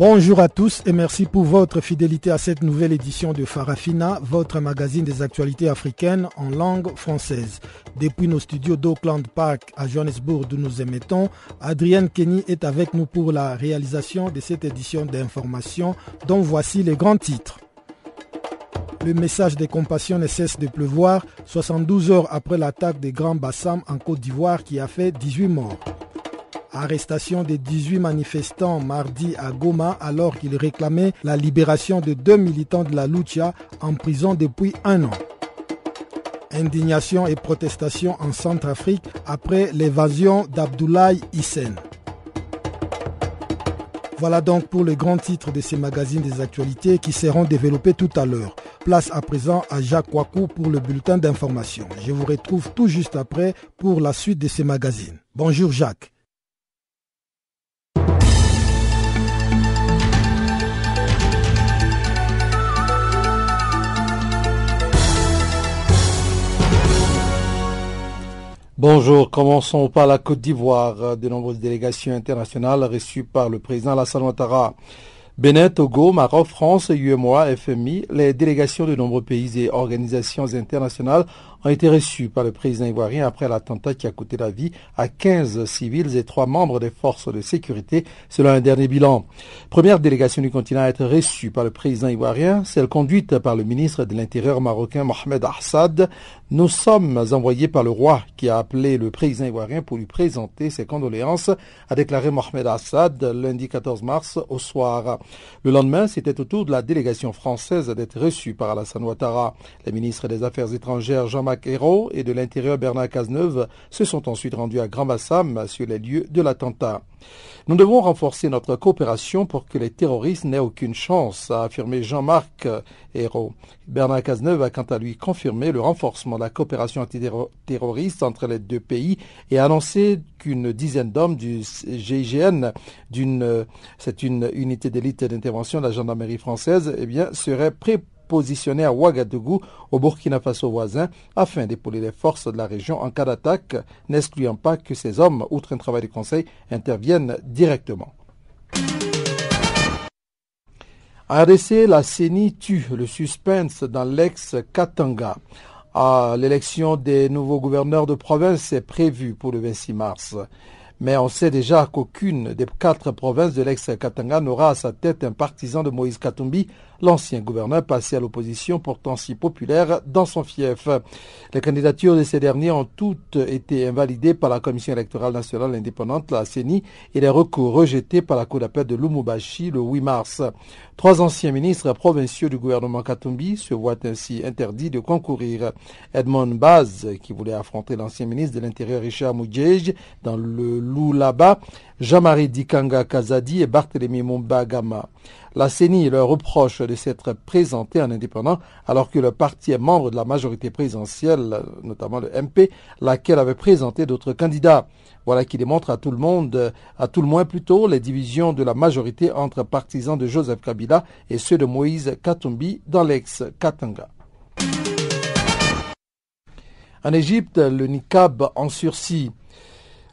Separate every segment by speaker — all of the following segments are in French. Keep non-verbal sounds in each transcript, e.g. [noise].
Speaker 1: Bonjour à tous et merci pour votre fidélité à cette nouvelle édition de Farafina, votre magazine des actualités africaines en langue française. Depuis nos studios d'Auckland Park à Johannesburg d'où nous émettons, Adrienne Kenny est avec nous pour la réalisation de cette édition d'information dont voici les grands titres. Le message de compassion ne cesse de pleuvoir 72 heures après l'attaque des Grands Bassam en Côte d'Ivoire qui a fait 18 morts. Arrestation de 18 manifestants mardi à Goma alors qu'ils réclamaient la libération de deux militants de la Lucha en prison depuis un an. Indignation et protestation en Centrafrique après l'évasion d'Abdoulaye Hissène. Voilà donc pour le grand titre de ces magazines des actualités qui seront développés tout à l'heure. Place à présent à Jacques Wakou pour le bulletin d'information. Je vous retrouve tout juste après pour la suite de ces magazines. Bonjour Jacques.
Speaker 2: Bonjour, commençons par la Côte d'Ivoire. De nombreuses délégations internationales reçues par le président Alassane Ouattara. Bénin, Togo, Maroc, France, UMOA, FMI, les délégations de nombreux pays et organisations internationales ont été reçus par le président ivoirien après l'attentat qui a coûté la vie à 15 civils et 3 membres des forces de sécurité, selon un dernier bilan. Première délégation du continent à être reçue par le président ivoirien, celle conduite par le ministre de l'Intérieur marocain Mohamed Assad. Nous sommes envoyés par le roi qui a appelé le président ivoirien pour lui présenter ses condoléances, a déclaré Mohamed Assad lundi 14 mars au soir. Le lendemain, c'était au tour de la délégation française d'être reçue par Alassane Ouattara. Le ministre des Affaires étrangères Jean Hérault et de l'Intérieur Bernard Cazeneuve se sont ensuite rendus à Grand Bassam sur les lieux de l'attentat. Nous devons renforcer notre coopération pour que les terroristes n'aient aucune chance, a affirmé Jean-Marc Hérault. Bernard Cazeneuve a quant à lui confirmé le renforcement de la coopération antiterroriste entre les deux pays et a annoncé qu'une dizaine d'hommes du GIGN, c'est une unité d'élite d'intervention de la gendarmerie française, eh bien, seraient prêts positionné à Ouagadougou, au Burkina Faso voisin, afin d'épauler les forces de la région en cas d'attaque, n'excluant pas que ces hommes, outre un travail de conseil, interviennent directement. À RDC, la CENI tue le suspense dans l'ex-Katanga. L'élection des nouveaux gouverneurs de province est prévue pour le 26 mars mais on sait déjà qu'aucune des quatre provinces de l'ex-Katanga n'aura à sa tête un partisan de Moïse Katumbi, l'ancien gouverneur passé à l'opposition pourtant si populaire dans son fief. Les candidatures de ces derniers ont toutes été invalidées par la Commission électorale nationale indépendante, la CENI, et les recours rejetés par la Cour d'appel de Lumumbashi le 8 mars. Trois anciens ministres provinciaux du gouvernement Katumbi se voient ainsi interdits de concourir. Edmond Baz, qui voulait affronter l'ancien ministre de l'Intérieur Richard Moudjej dans le Loulaba, Jean-Marie Dikanga Kazadi et Barthélemy Mumbagama. La CENI leur reproche de s'être présenté en indépendant alors que le parti est membre de la majorité présidentielle, notamment le MP, laquelle avait présenté d'autres candidats. Voilà qui démontre à tout le monde, à tout le moins plutôt, les divisions de la majorité entre partisans de Joseph Kabila et ceux de Moïse Katumbi dans l'ex-Katanga. En Égypte, le niqab en sursis.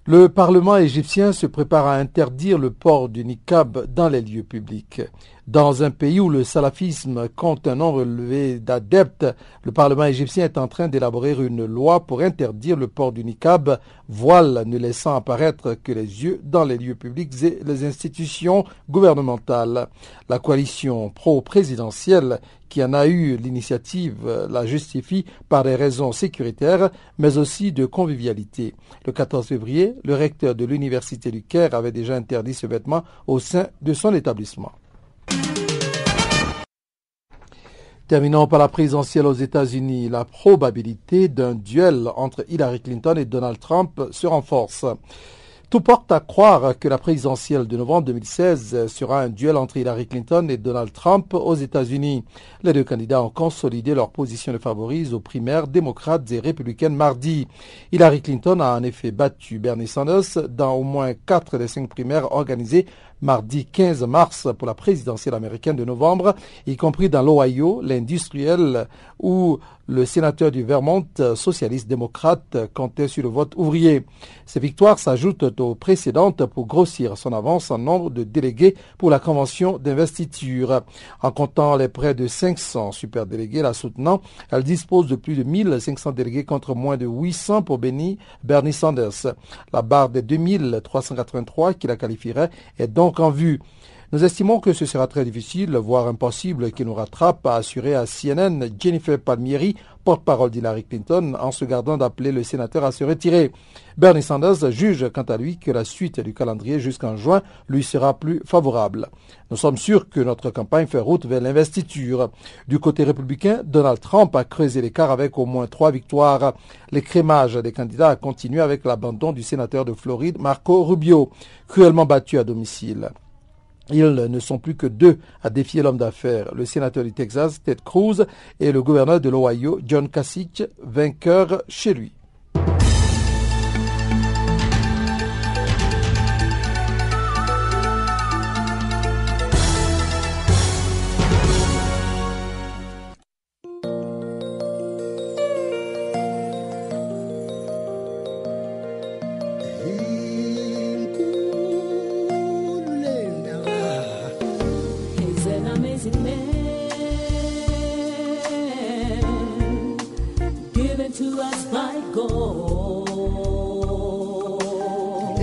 Speaker 2: Le Parlement égyptien se prépare à interdire le port du niqab dans les lieux publics. Dans un pays où le salafisme compte un nombre élevé d'adeptes, le Parlement égyptien est en train d'élaborer une loi pour interdire le port du niqab, voile ne laissant apparaître que les yeux dans les lieux publics et les institutions gouvernementales. La coalition pro-présidentielle qui en a eu l'initiative la justifie par des raisons sécuritaires, mais aussi de convivialité. Le 14 février, le recteur de l'Université du Caire avait déjà interdit ce vêtement au sein de son établissement. Terminons par la présidentielle aux États-Unis. La probabilité d'un duel entre Hillary Clinton et Donald Trump se renforce. Tout porte à croire que la présidentielle de novembre 2016 sera un duel entre Hillary Clinton et Donald Trump aux États-Unis. Les deux candidats ont consolidé leur position de favoris aux primaires démocrates et républicaines mardi. Hillary Clinton a en effet battu Bernie Sanders dans au moins quatre des cinq primaires organisées mardi 15 mars pour la présidentielle américaine de novembre, y compris dans l'Ohio, l'industriel où le sénateur du Vermont socialiste-démocrate comptait sur le vote ouvrier. Ces victoires s'ajoutent aux précédentes pour grossir son avance en nombre de délégués pour la convention d'investiture. En comptant les près de 500 superdélégués la soutenant, elle dispose de plus de 1500 délégués contre moins de 800 pour Benny Bernie Sanders. La barre des 2383 qui la qualifierait est donc en vue. Nous estimons que ce sera très difficile, voire impossible, qu'il nous rattrape, a assuré à CNN Jennifer Palmieri, porte-parole d'Hillary Clinton, en se gardant d'appeler le sénateur à se retirer. Bernie Sanders juge quant à lui que la suite du calendrier jusqu'en juin lui sera plus favorable. Nous sommes sûrs que notre campagne fait route vers l'investiture. Du côté républicain, Donald Trump a creusé l'écart avec au moins trois victoires. L'écrémage des candidats a continué avec l'abandon du sénateur de Floride, Marco Rubio, cruellement battu à domicile. Ils ne sont plus que deux à défier l'homme d'affaires, le sénateur du Texas, Ted Cruz, et le gouverneur de l'Ohio, John Kasich, vainqueur chez lui.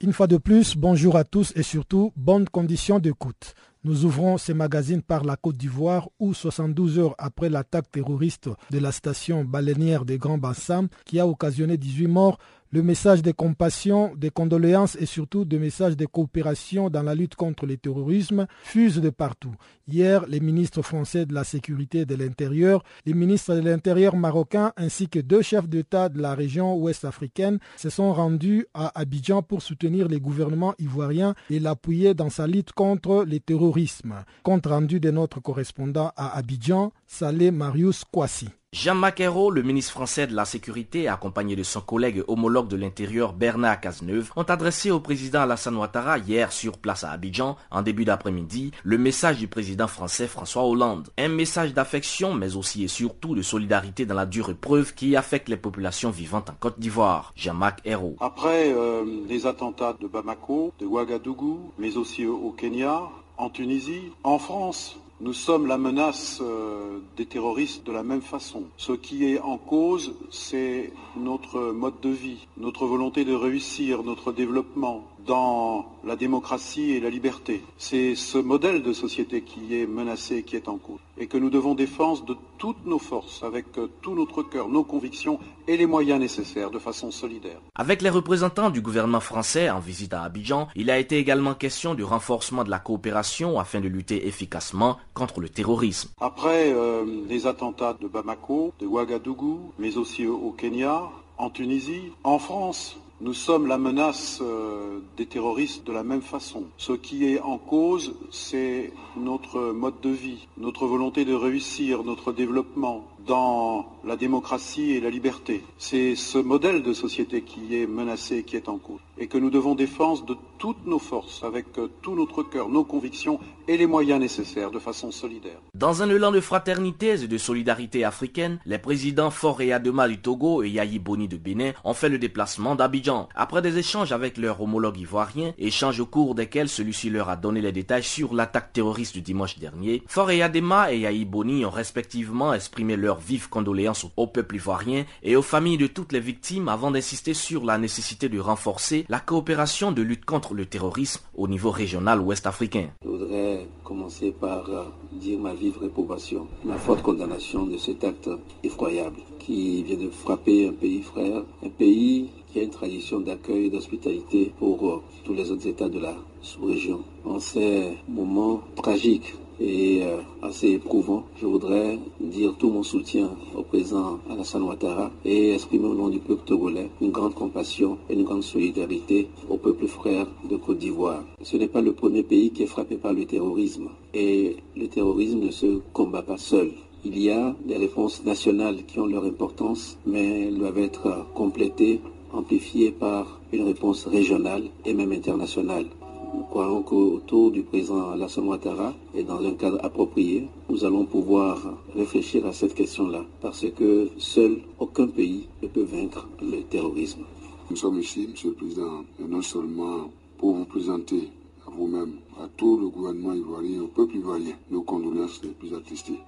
Speaker 1: Une fois de plus, bonjour à tous et surtout, bonnes conditions d'écoute. Nous ouvrons ces magazines par la Côte d'Ivoire où 72 heures après l'attaque terroriste de la station baleinière des Grands Bassam qui a occasionné 18 morts, le message de compassion, de condoléances et surtout de messages de coopération dans la lutte contre le terrorisme fusent de partout. Hier, les ministres français de la Sécurité et de l'Intérieur, les ministres de l'Intérieur marocains ainsi que deux chefs d'État de la région ouest africaine se sont rendus à Abidjan pour soutenir les gouvernements ivoiriens et l'appuyer dans sa lutte contre le terrorisme. Compte rendu de notre correspondant à Abidjan, Saleh Marius Kwasi.
Speaker 3: Jean-Marc Ayrault, le ministre français de la Sécurité, accompagné de son collègue homologue de l'Intérieur Bernard Cazeneuve, ont adressé au président Alassane Ouattara hier sur place à Abidjan, en début d'après-midi, le message du président français François Hollande. Un message d'affection, mais aussi et surtout de solidarité dans la dure épreuve qui affecte les populations vivantes en Côte d'Ivoire. Jean-Marc Ayrault.
Speaker 4: Après euh, les attentats de Bamako, de Ouagadougou, mais aussi au Kenya, en Tunisie, en France, nous sommes la menace euh, des terroristes de la même façon. Ce qui est en cause, c'est notre mode de vie, notre volonté de réussir, notre développement, dans la démocratie et la liberté. C'est ce modèle de société qui est menacé, qui est en cause, et que nous devons défendre de toutes nos forces, avec euh, tout notre cœur, nos convictions et les moyens nécessaires, de façon solidaire.
Speaker 3: Avec les représentants du gouvernement français en visite à Abidjan, il a été également question du renforcement de la coopération afin de lutter efficacement contre le terrorisme.
Speaker 4: Après euh, les attentats de Bamako, de Ouagadougou, mais aussi au Kenya, en Tunisie, en France, nous sommes la menace euh, des terroristes de la même façon. Ce qui est en cause, c'est notre mode de vie, notre volonté de réussir, notre développement dans la démocratie et la liberté. C'est ce modèle de société qui est menacé, qui est en cause, et que nous devons défendre de toutes nos forces, avec euh, tout notre cœur, nos convictions et les moyens nécessaires de façon solidaire.
Speaker 3: Dans un élan de fraternité et de solidarité africaine, les présidents Faure Adema du Togo et Yahi Boni de Bénin ont fait le déplacement d'Abidjan. Après des échanges avec leur homologue ivoirien, échanges au cours desquels celui-ci leur a donné les détails sur l'attaque terroriste du dimanche dernier, Faure Adema et Yahi Boni ont respectivement exprimé leurs vives condoléances au peuple ivoirien et aux familles de toutes les victimes avant d'insister sur la nécessité de renforcer la coopération de lutte contre le terrorisme au niveau régional ouest africain.
Speaker 5: Je voudrais commencer par euh, dire ma vive réprobation, ma forte condamnation de cet acte effroyable qui vient de frapper un pays frère, un pays qui a une tradition d'accueil et d'hospitalité pour euh, tous les autres États de la sous-région. En ces moments tragiques et euh, assez éprouvant. Je voudrais dire tout mon soutien au président Alassane Ouattara et exprimer au nom du peuple togolais une grande compassion et une grande solidarité au peuple frère de Côte d'Ivoire. Ce n'est pas le premier pays qui est frappé par le terrorisme et le terrorisme ne se combat pas seul. Il y a des réponses nationales qui ont leur importance, mais elles doivent être complétées, amplifiées par une réponse régionale et même internationale. Nous croyons qu'autour du président Alassane Ouattara et dans un cadre approprié, nous allons pouvoir réfléchir à cette question-là parce que seul aucun pays ne peut vaincre le terrorisme.
Speaker 6: Nous sommes ici, Monsieur le Président, non seulement pour vous présenter à vous-même, à tout le gouvernement ivoirien, au peuple ivoirien, nos condoléances les plus attestées,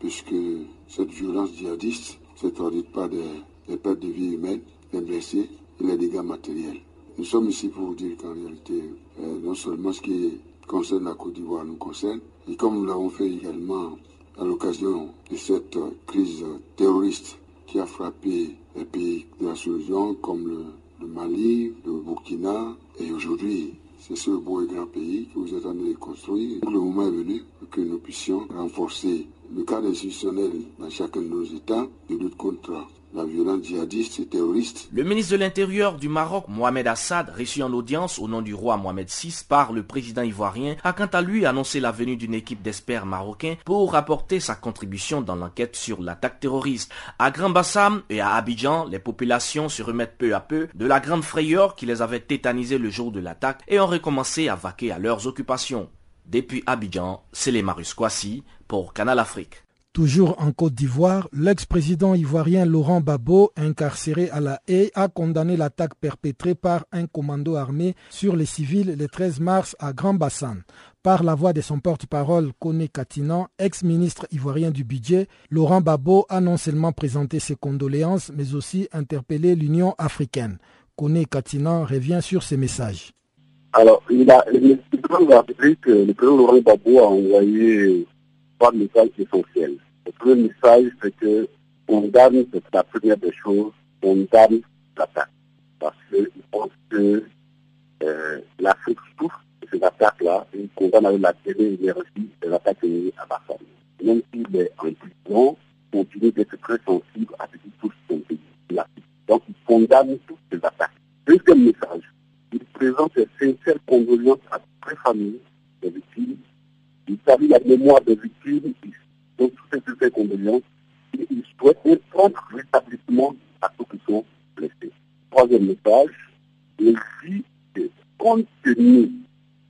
Speaker 6: puisque cette violence djihadiste se traduit pas des, pertes de vie humaines, des blessés et les dégâts matériels. Nous sommes ici pour vous dire qu'en réalité, non seulement ce qui concerne la Côte d'Ivoire nous concerne, et comme nous l'avons fait également à l'occasion de cette crise terroriste qui a frappé les pays de la sous-région comme le, le, Mali, le Burkina, et aujourd'hui, c'est ce beau et grand pays que vous êtes en train de construire. Le moment est venu que nous puissions renforcer le cadre institutionnel dans chacun de nos États de lutte contre la violence djihadiste et terroriste.
Speaker 3: Le ministre de l'Intérieur du Maroc, Mohamed Assad, reçu en audience au nom du roi Mohamed VI par le président ivoirien, a quant à lui annoncé la venue d'une équipe d'experts marocains pour apporter sa contribution dans l'enquête sur l'attaque terroriste. À Grand Bassam et à Abidjan, les populations se remettent peu à peu de la grande frayeur qui les avait tétanisés le jour de l'attaque et ont recommencé à vaquer à leurs occupations. Depuis Abidjan, c'est les Marus pour Canal Afrique.
Speaker 1: Toujours en Côte d'Ivoire, l'ex-président ivoirien Laurent Babo, incarcéré à la haie, a condamné l'attaque perpétrée par un commando armé sur les civils le 13 mars à Grand Bassan. Par la voix de son porte-parole Kone Katinan, ex-ministre ivoirien du budget, Laurent Babo a non seulement présenté ses condoléances, mais aussi interpellé l'Union africaine. Kone Katinan revient sur ces messages.
Speaker 7: Alors, il a, le président le président Laurent Babo a envoyé trois messages essentiels. Le premier message, c'est que on c'est la première des choses, on donne l'attaque. Parce qu'il pense que euh, l'Afrique souffre de ces attaques-là et il condamne avec la télé énergie de l'attaque à Bassam. Même s'il est en prison, continue d'être très sensible à ce qui touche son pays. Donc il condamne toutes ces attaques. Deuxième message, il présente ses sincères condoléances à toutes les familles des victimes il salue la mémoire des victimes, donc toutes ces condoléances, et il souhaite un prompt rétablissement à ceux qui sont blessés. Troisième message, il dit que compte tenu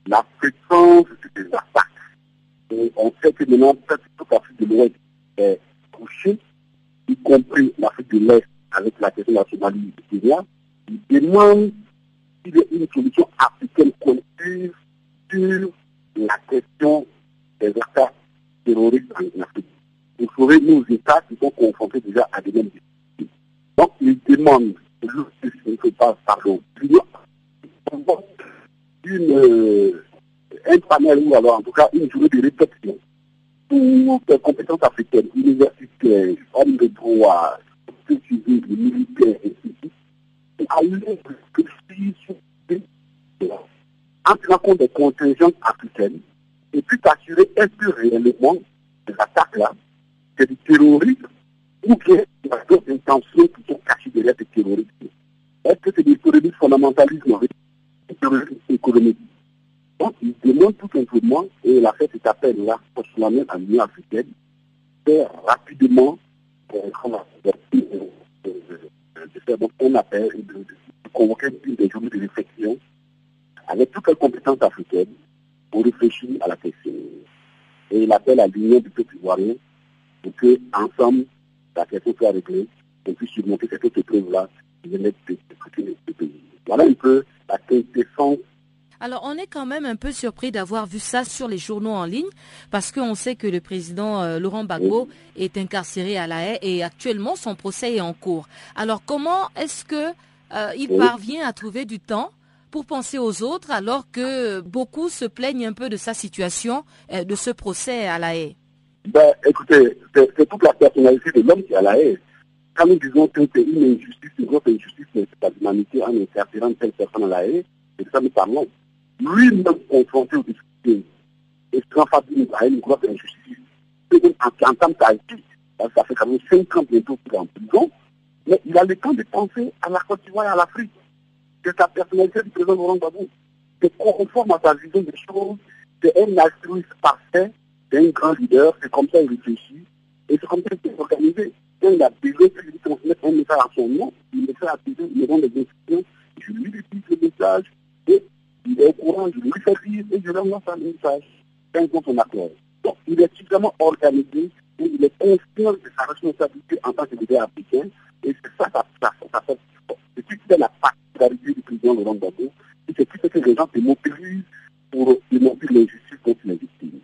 Speaker 7: la fréquence des attaques, on sait que maintenant toute l'Afrique de l'Ouest est touchée, y compris l'Afrique de l'Est avec la question de la Somalie et du Kenya, il demande qu'il y ait une solution africaine collective sur la question des attaques terroristes en Afrique. Vous savez, nos États qui sont confrontés déjà à des mêmes difficultés. Donc, ils demandent, je ne sais pas, pardon, une, euh, un panel ou alors en tout cas une journée de réflexion. Toutes les compétences africaines, universitaires, hommes de droit, civils, militaires, et ceci, à réfléchir sur en tenant compte des contingents africaines et puis assurer est-ce que réellement ces attaques-là, c'est du terrorisme ou bien il y a d'autres intentions qui sont cachées derrière ces terroristes. Est-ce que c'est du terrorisme fondamentalisme du terrorisme économique Donc, il demande tout simplement, et il a fait cet appel-là, pour la même à l'Union africaine, faire rapidement, de faire ce qu'on appelle, de, convoquer une des de réflexion avec toutes les compétences africaines, pour réfléchir à la question. Et il appelle à l'union du peuple ivoirien pour que, ensemble, la question soit réglée, on puisse surmonter cette épreuve-là qui vient d'être le pays. Voilà un peu la quintessence
Speaker 8: alors, on est quand même un peu surpris d'avoir vu ça sur les journaux en ligne, parce qu'on sait que le président euh, Laurent Gbagbo est incarcéré à La Haye et actuellement son procès est en cours. Alors, comment est-ce que euh, il parvient à trouver du temps pour penser aux autres alors que beaucoup se plaignent un peu de sa situation, euh, de ce procès à La Haye
Speaker 7: ben, Écoutez, c'est toute la personnalité de l'homme qui est à La Haye. Quand nous disons que c'est une injustice, une grosse injustice, c'est pas l'humanité en incarcérant telle personne à La Haye, c'est ça nous parlons lui-même confronté aux difficultés. Et Jean Fabien a une grosse injustice. En, en tant qu'Haïti, ça fait quand même 5 ans bientôt qu'il est en prison, mais il a le temps de penser à la Côte d'Ivoire et à l'Afrique. C'est sa personnalité du président Laurent Gbagbo. C'est conforme à sa vision des choses. C'est un altruiste parfait, c'est un grand leader, c'est comme ça qu'il réfléchit, et c'est comme ça qu'il est organisé. Quand il a besoin de transmettre un message à son nom, il le fait appeler le nom des institutions, je lui dis le message, et il est au courant, je lui fais et je lui envoie un message. C'est son accord. Donc, il est suffisamment organisé et il est conscient de sa responsabilité en tant que leader africain. Et c'est ça, ça, ça, ça fait C'est tout la particularité du président Laurent Gbagbo. C'est tout ce que les gens se mobilisent pour démontrer l'injustice contre les victimes.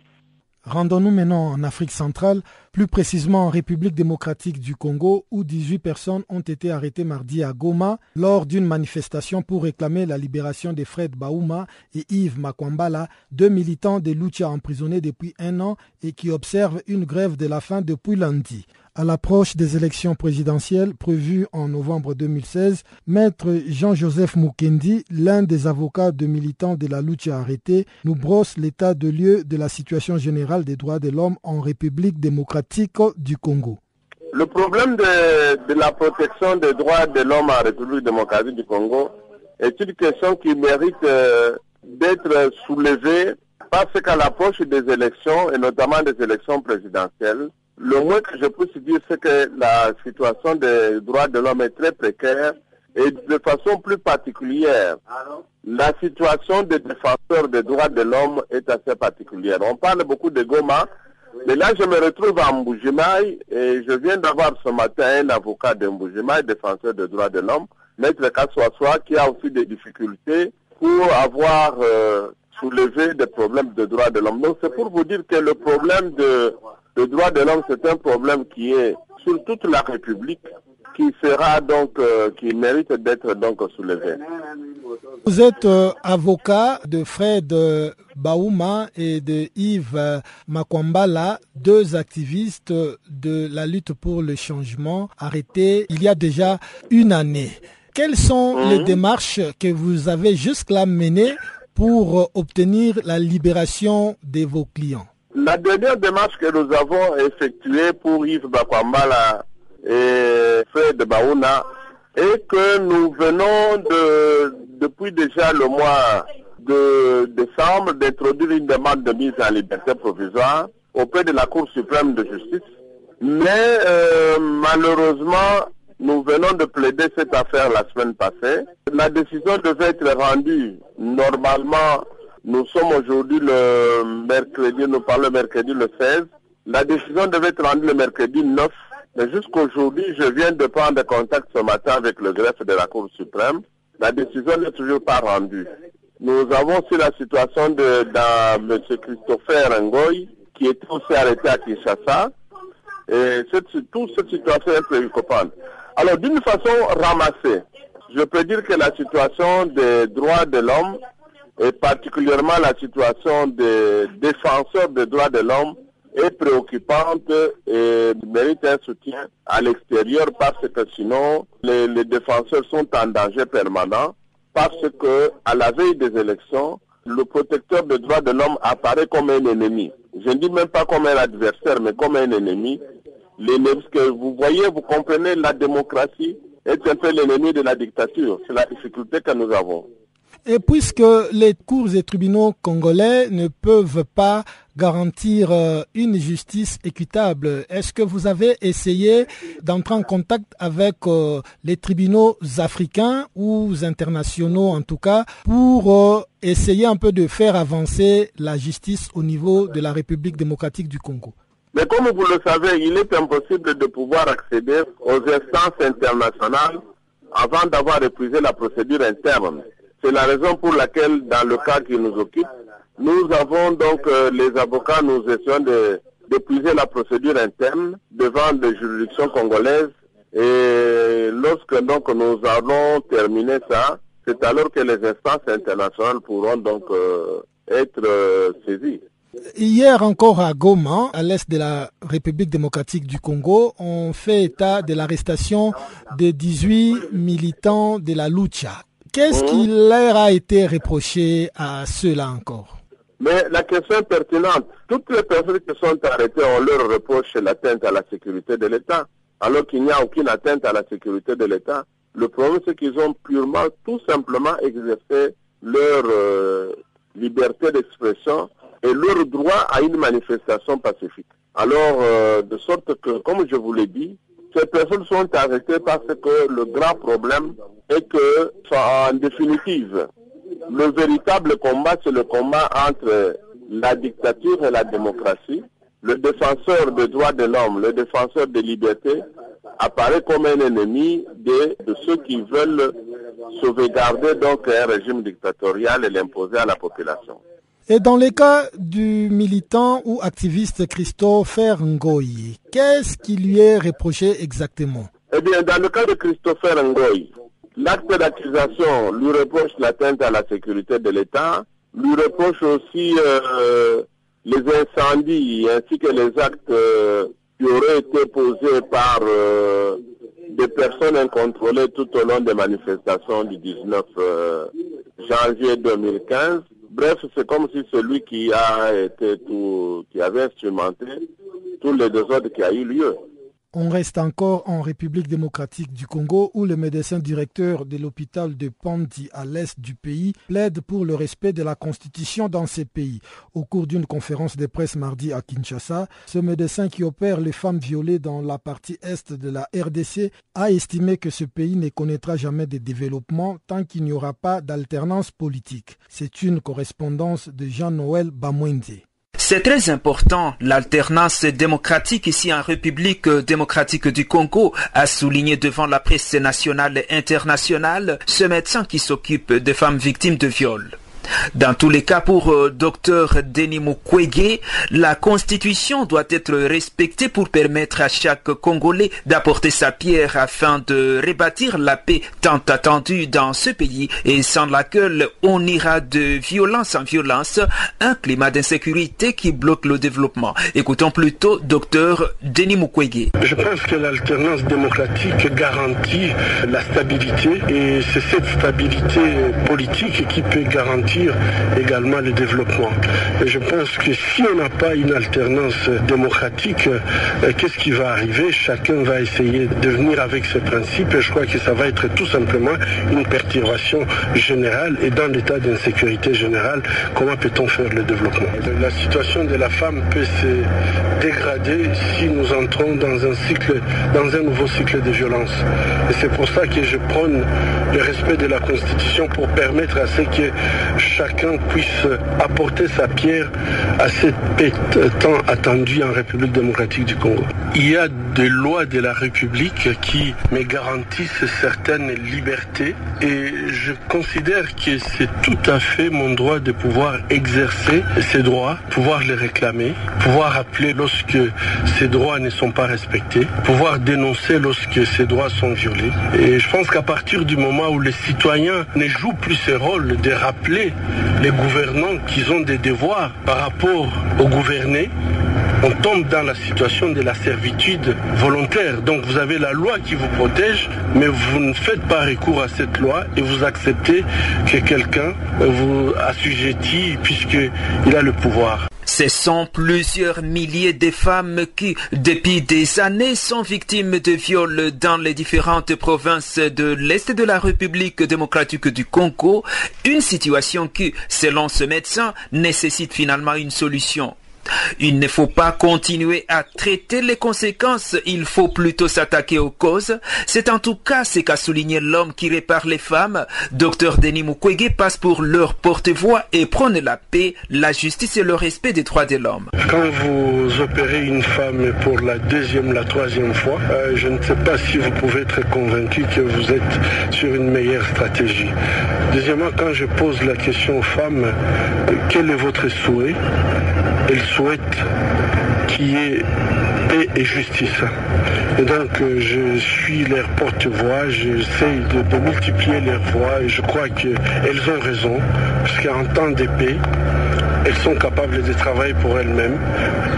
Speaker 1: Rendons-nous maintenant en Afrique centrale, plus précisément en République démocratique du Congo, où 18 personnes ont été arrêtées mardi à Goma lors d'une manifestation pour réclamer la libération de Fred Baouma et Yves Makwambala, deux militants de Lucha emprisonnés depuis un an et qui observent une grève de la faim depuis lundi. À l'approche des élections présidentielles prévues en novembre 2016, Maître Jean-Joseph Mukendi, l'un des avocats de militants de la lucha arrêtés, nous brosse l'état de lieu de la situation générale des droits de l'homme en République démocratique
Speaker 9: Le problème de, la protection des droits de l'homme en République démocratique du Congo est une question qui mérite euh, d'être soulevée parce qu'à l'approche des élections, et notamment des élections présidentielles, le moins que je puisse dire, c'est que la situation des droits de l'homme est très précaire et de façon plus particulière, la situation des défenseurs des droits de l'homme est assez particulière. On parle beaucoup de Goma, mais là je me retrouve à Mboujimaï et je viens d'avoir ce matin un avocat de Mboujimaï, défenseur des droits de l'homme, Maître Kassouassoua, qui a aussi des difficultés pour avoir euh, soulevé des problèmes de droits de l'homme. Donc c'est pour vous dire que le problème de le droit de l'homme, c'est un problème qui est sur toute la République, qui sera donc, euh, qui mérite d'être donc soulevé.
Speaker 1: Vous êtes euh, avocat de Fred Baouma et de Yves Makwambala, deux activistes de la lutte pour le changement arrêtés il y a déjà une année. Quelles sont les mhm. démarches que vous avez jusque-là menées pour obtenir la libération de vos clients?
Speaker 9: La dernière démarche que nous avons effectuée pour Yves Bakwambala et Fred Baouna est que nous venons de, depuis déjà le mois de décembre d'introduire une demande de mise en liberté provisoire auprès de la Cour suprême de justice. Mais euh, malheureusement, nous venons de plaider cette affaire la semaine passée. La décision devait être rendue normalement nous sommes aujourd'hui le mercredi, nous parlons mercredi le 16. La décision devait être rendue le mercredi 9, mais jusqu'aujourd'hui, je viens de prendre contact ce matin avec le greffe de la Cour suprême. La décision n'est toujours pas rendue. Nous avons aussi la situation de M. Christopher Ngoy, qui est aussi arrêté à Kinshasa. Et cette, toute cette situation est préoccupante. Alors, d'une façon ramassée, je peux dire que la situation des droits de l'homme et particulièrement la situation des défenseurs des droits de l'homme est préoccupante et mérite un soutien à l'extérieur parce que sinon les, défenseurs sont en danger permanent parce que à la veille des élections, le protecteur des droits de l'homme apparaît comme un ennemi. Je ne dis même pas comme un adversaire, mais comme un ennemi. L'ennemi, que vous voyez, vous comprenez, la démocratie est un peu l'ennemi de la dictature. C'est la difficulté que nous avons.
Speaker 1: Et puisque les cours et tribunaux congolais ne peuvent pas garantir euh, une justice équitable, est-ce que vous avez essayé d'entrer en contact avec euh, les tribunaux africains ou internationaux en tout cas pour euh, essayer un peu de faire avancer la justice au niveau de la République démocratique du Congo?
Speaker 9: Mais comme vous le savez, il est impossible de pouvoir accéder aux instances internationales avant d'avoir épuisé la procédure interne. C'est la raison pour laquelle, dans le cas qui nous occupe, nous avons donc, euh, les avocats, nous essayons d'épuiser la procédure interne devant les juridictions congolaises. Et lorsque donc nous allons terminer ça, c'est alors que les instances internationales pourront donc euh, être euh, saisies.
Speaker 1: Hier encore à Goma, à l'est de la République démocratique du Congo, on fait état de l'arrestation de 18 militants de la lucha. Qu'est-ce qui leur a été reproché à ceux-là encore
Speaker 9: Mais la question est pertinente. Toutes les personnes qui sont arrêtées, on leur reproche l'atteinte à la sécurité de l'État, alors qu'il n'y a aucune atteinte à la sécurité de l'État. Le problème, c'est qu'ils ont purement, tout simplement exercé leur euh, liberté d'expression et leur droit à une manifestation pacifique. Alors, euh, de sorte que, comme je vous l'ai dit, ces personnes sont arrêtées parce que le grand problème est que, en définitive, le véritable combat, c'est le combat entre la dictature et la démocratie. Le défenseur des droits de l'homme, le défenseur des libertés, apparaît comme un ennemi de, de ceux qui veulent sauvegarder donc un régime dictatorial et l'imposer à la population.
Speaker 1: Et dans le cas du militant ou activiste Christopher Ngoyi, qu'est-ce qui lui est reproché exactement?
Speaker 9: Eh bien, dans le cas de Christopher Ngoyi, l'acte d'accusation lui reproche l'atteinte à la sécurité de l'État, lui reproche aussi euh, les incendies ainsi que les actes euh, qui auraient été posés par euh, des personnes incontrôlées tout au long des manifestations du 19 janvier 2015. Bref, c'est comme si celui qui a été tout, qui avait instrumenté tous les désordres qui a eu lieu.
Speaker 1: On reste encore en République démocratique du Congo où le médecin directeur de l'hôpital de Pandi à l'est du pays plaide pour le respect de la constitution dans ces pays. Au cours d'une conférence de presse mardi à Kinshasa, ce médecin qui opère les femmes violées dans la partie est de la RDC a estimé que ce pays ne connaîtra jamais de développement tant qu'il n'y aura pas d'alternance politique. C'est une correspondance de Jean-Noël Bamwende.
Speaker 10: C'est très important, l'alternance démocratique ici en République démocratique du Congo, a souligné devant la presse nationale et internationale ce médecin qui s'occupe des femmes victimes de viol. Dans tous les cas, pour euh, Dr Denis Mukwege, la Constitution doit être respectée pour permettre à chaque Congolais d'apporter sa pierre afin de rebâtir la paix tant attendue dans ce pays et sans laquelle on ira de violence en violence, un climat d'insécurité qui bloque le développement. Écoutons plutôt Dr Denis Mukwege.
Speaker 11: Je pense que l'alternance démocratique garantit la stabilité et c'est cette stabilité politique qui peut garantir également le développement. Et je pense que si on n'a pas une alternance démocratique, euh, qu'est-ce qui va arriver? Chacun va essayer de venir avec ses principes et je crois que ça va être tout simplement une perturbation générale et dans l'état d'insécurité générale, comment peut-on faire le développement? La situation de la femme peut se dégrader si nous entrons dans un cycle, dans un nouveau cycle de violence. Et c'est pour ça que je prône le respect de la Constitution pour permettre à ce que chacun puisse apporter sa pierre à cette paix tant attendue en République démocratique du Congo. Il y a des lois de la République qui me garantissent certaines libertés et je considère que c'est tout à fait mon droit de pouvoir exercer ces droits, pouvoir les réclamer, pouvoir appeler lorsque ces droits ne sont pas respectés, pouvoir dénoncer lorsque ces droits sont violés. Et je pense qu'à partir du moment où les citoyens ne jouent plus ce rôle de rappeler les gouvernants qu'ils ont des devoirs par rapport aux gouvernés, on tombe dans la situation de la servitude volontaire. Donc vous avez la loi qui vous protège, mais vous ne faites pas recours à cette loi et vous acceptez que quelqu'un vous assujettit puisqu'il a le pouvoir.
Speaker 10: Ce sont plusieurs milliers de femmes qui, depuis des années, sont victimes de viols dans les différentes provinces de l'Est de la République démocratique du Congo, une situation qui, selon ce médecin, nécessite finalement une solution. Il ne faut pas continuer à traiter les conséquences, il faut plutôt s'attaquer aux causes. C'est en tout cas ce qu'a souligné l'homme qui répare les femmes. Docteur Denis Mukwege passe pour leur porte-voix et prône la paix, la justice et le respect des droits de l'homme.
Speaker 11: Quand vous opérez une femme pour la deuxième, la troisième fois, euh, je ne sais pas si vous pouvez être convaincu que vous êtes sur une meilleure stratégie. Deuxièmement, quand je pose la question aux femmes, euh, quel est votre souhait souhaite qu'il y ait paix et justice. Et donc euh, je suis leur porte-voix, j'essaie de, multiplier leurs voix et je crois qu'elles ont raison, parce qu'en temps de paix, elles sont capables de travailler pour elles-mêmes,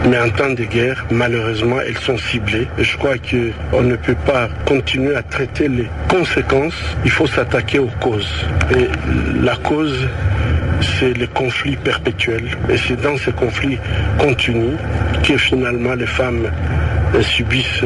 Speaker 11: mais en temps de guerre, malheureusement, elles sont ciblées. Et je crois qu'on ne peut pas continuer à traiter les conséquences, il faut s'attaquer aux causes. Et la cause, c'est le conflit perpétuel. Et c'est dans ce conflit continu que finalement les femmes subissent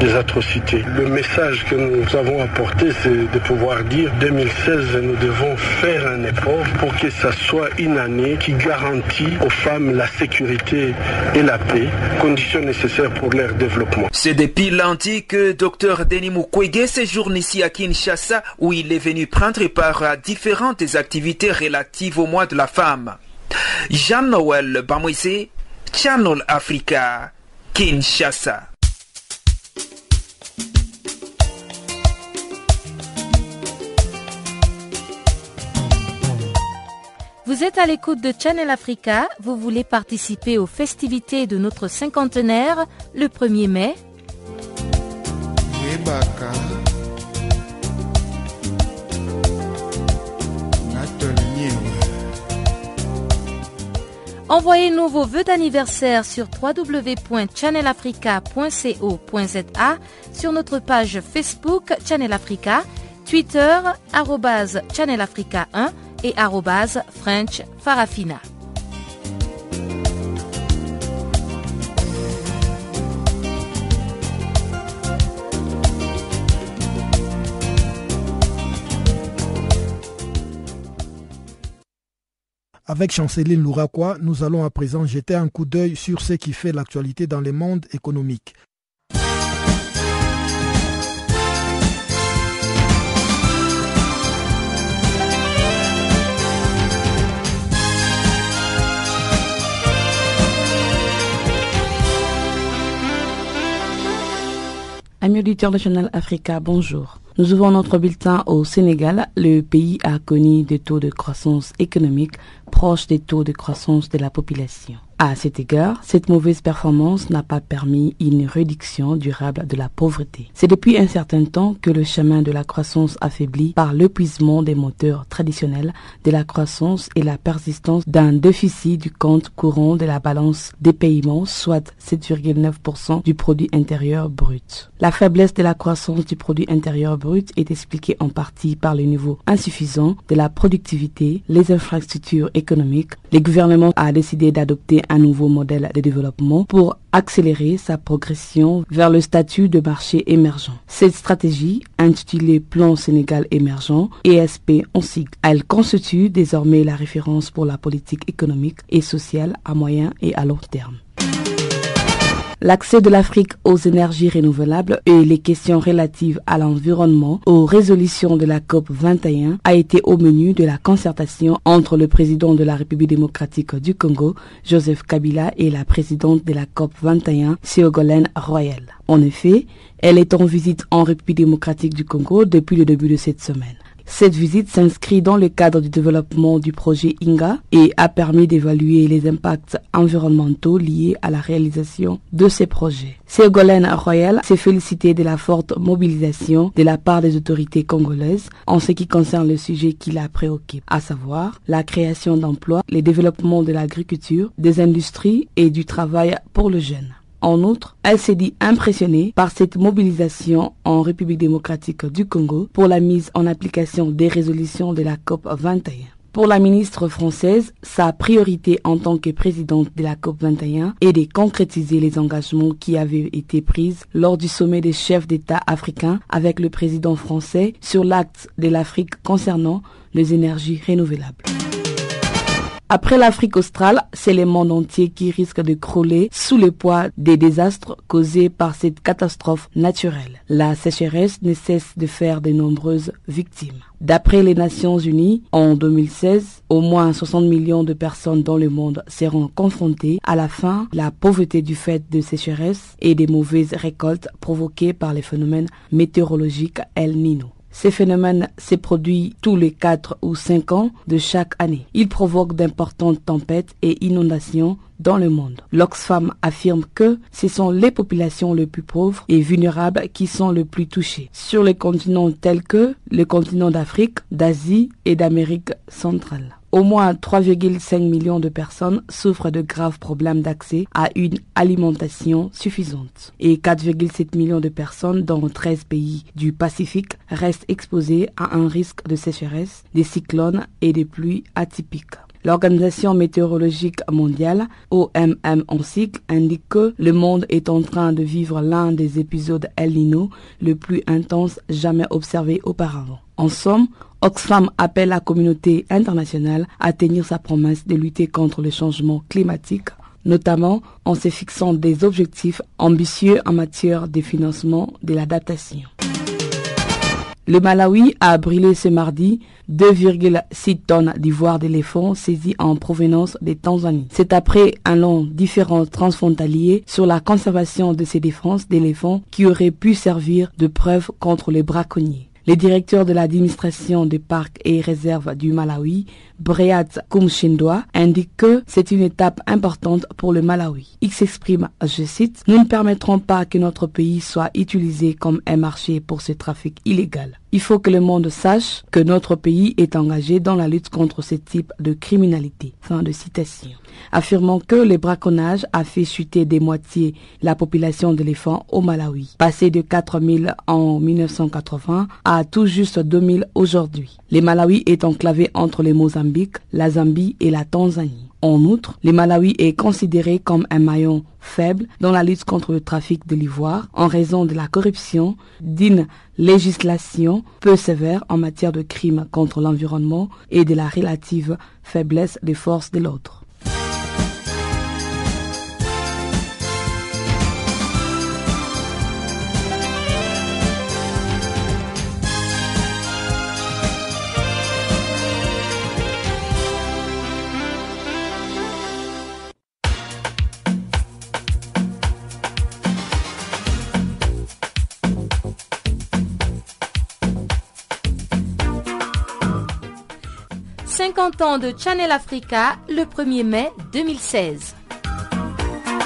Speaker 11: des atrocités. Le message que nous avons apporté, c'est de pouvoir dire 2016, nous devons faire un effort pour que ça soit une année qui garantit aux femmes la sécurité et la paix, conditions nécessaires pour leur développement.
Speaker 10: C'est depuis lundi que Dr Denis Mukwege séjourne ici à Kinshasa où il est venu prendre part à différentes activités relatives au mois de la femme. Jean-Noël Bamoise, Channel Africa, Kinshasa.
Speaker 8: Vous êtes à l'écoute de Channel Africa, vous voulez participer aux festivités de notre cinquantenaire le 1er mai? Envoyez-nous vos vœux d'anniversaire sur www.channelafrica.co.za, sur notre page Facebook Channel Africa, Twitter, Channel Africa 1 et French Farafina.
Speaker 1: Avec Chanceline Louraquois, nous allons à présent jeter un coup d'œil sur ce qui fait l'actualité dans le monde économique.
Speaker 12: Amis auditeurs de Africa, bonjour. Nous ouvrons notre bulletin au Sénégal. Le pays a connu des taux de croissance économique proches des taux de croissance de la population. À cet égard, cette mauvaise performance n'a pas permis une réduction durable de la pauvreté. C'est depuis un certain temps que le chemin de la croissance affaibli par l'épuisement des moteurs traditionnels de la croissance et la persistance d'un déficit du compte courant de la balance des paiements, soit 7,9% du produit intérieur brut. La faiblesse de la croissance du produit intérieur brut est expliquée en partie par le niveau insuffisant de la productivité, les infrastructures économiques. Le gouvernement a décidé d'adopter un nouveau modèle de développement pour accélérer sa progression vers le statut de marché émergent. Cette stratégie, intitulée Plan Sénégal émergent, ESP en sigle, elle constitue désormais la référence pour la politique économique et sociale à moyen et à long terme. L'accès de l'Afrique aux énergies renouvelables et les questions relatives à l'environnement aux résolutions de la COP 21 a été au menu de la concertation entre le président de la République démocratique du Congo, Joseph Kabila, et la présidente de la COP 21, Ségolène Royal. En effet, elle est en visite en République démocratique du Congo depuis le début de cette semaine. Cette visite s'inscrit dans le cadre du développement du projet INGA et a permis d'évaluer les impacts environnementaux liés à la réalisation de ces projets. Ségolène Royal s'est félicité de la forte mobilisation de la part des autorités congolaises en ce qui concerne le sujet qui la préoccupe, à savoir la création d'emplois, le développement de l'agriculture, des industries et du travail pour le jeune. En outre, elle s'est dit impressionnée par cette mobilisation en République démocratique du Congo pour la mise en application des résolutions de la COP 21. Pour la ministre française, sa priorité en tant que présidente de la COP21 est de concrétiser les engagements qui avaient été pris lors du sommet des chefs d'État africains avec le président français sur l'acte de l'Afrique concernant les énergies renouvelables. Après l'Afrique australe, c'est le monde entier qui risque de crouler sous le poids des désastres causés par cette catastrophe naturelle. La sécheresse ne cesse de faire de nombreuses victimes. D'après les Nations Unies, en 2016, au moins 60 millions de personnes dans le monde seront confrontées à la faim, la pauvreté du fait de sécheresse et des mauvaises récoltes provoquées par les phénomènes météorologiques El Nino. Ces phénomènes se produisent tous les 4 ou 5 ans de chaque année. Ils provoquent d'importantes tempêtes et inondations dans le monde. L'Oxfam affirme que ce sont les populations les plus pauvres et vulnérables qui sont les plus touchées sur les continents tels que le continent d'Afrique, d'Asie et d'Amérique centrale. Au moins 3,5 millions de personnes souffrent de graves problèmes d'accès à une alimentation suffisante. Et 4,7 millions de personnes dans 13 pays du Pacifique restent exposées à un risque de sécheresse, des cyclones et des pluies atypiques. L'Organisation météorologique mondiale, OMM en cycle, indique que le monde est en train de vivre l'un des épisodes El Nino le plus intense jamais observé auparavant. En somme, Oxfam appelle la communauté internationale à tenir sa promesse de lutter contre le changement climatique, notamment en se fixant des objectifs ambitieux en matière de financement de l'adaptation. Le Malawi a brûlé ce mardi 2,6 tonnes d'ivoire d'éléphant saisies en provenance des Tanzanie. C'est après un long différent transfrontalier sur la conservation de ces défenses d'éléphants qui auraient pu servir de preuve contre les braconniers. Le directeur de l'administration des parcs et réserves du Malawi, Breat Kumshindwa, indique que c'est une étape importante pour le Malawi. Il s'exprime, je cite, Nous ne permettrons pas que notre pays soit utilisé comme un marché pour ce trafic illégal. Il faut que le monde sache que notre pays est engagé dans la lutte contre ce type de criminalité. Fin de citation. Affirmant que le braconnage a fait chuter des moitiés la population d'éléphants au Malawi, passé de 4000 en 1980 à tout juste 2000 aujourd'hui. Le Malawi est enclavé entre le Mozambique, la Zambie et la Tanzanie. En outre, le Malawi est considéré comme un maillon faible dans la lutte contre le trafic de l'ivoire en raison de la corruption, d'une législation peu sévère en matière de crimes contre l'environnement et de la relative faiblesse des forces de l'ordre.
Speaker 8: 50 ans de Channel Africa le 1er mai 2016.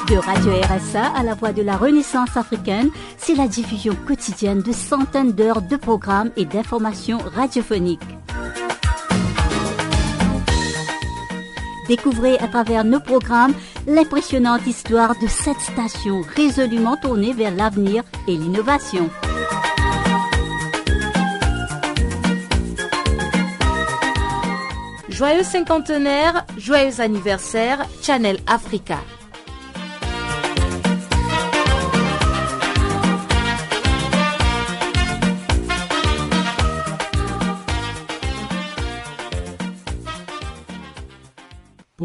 Speaker 13: De Radio RSA à la voix de la Renaissance africaine, c'est la diffusion quotidienne de centaines d'heures de programmes et d'informations radiophoniques. Découvrez à travers nos programmes l'impressionnante histoire de cette station résolument tournée vers l'avenir et l'innovation.
Speaker 8: Joyeux cinquantenaire, joyeux anniversaire, Channel Africa.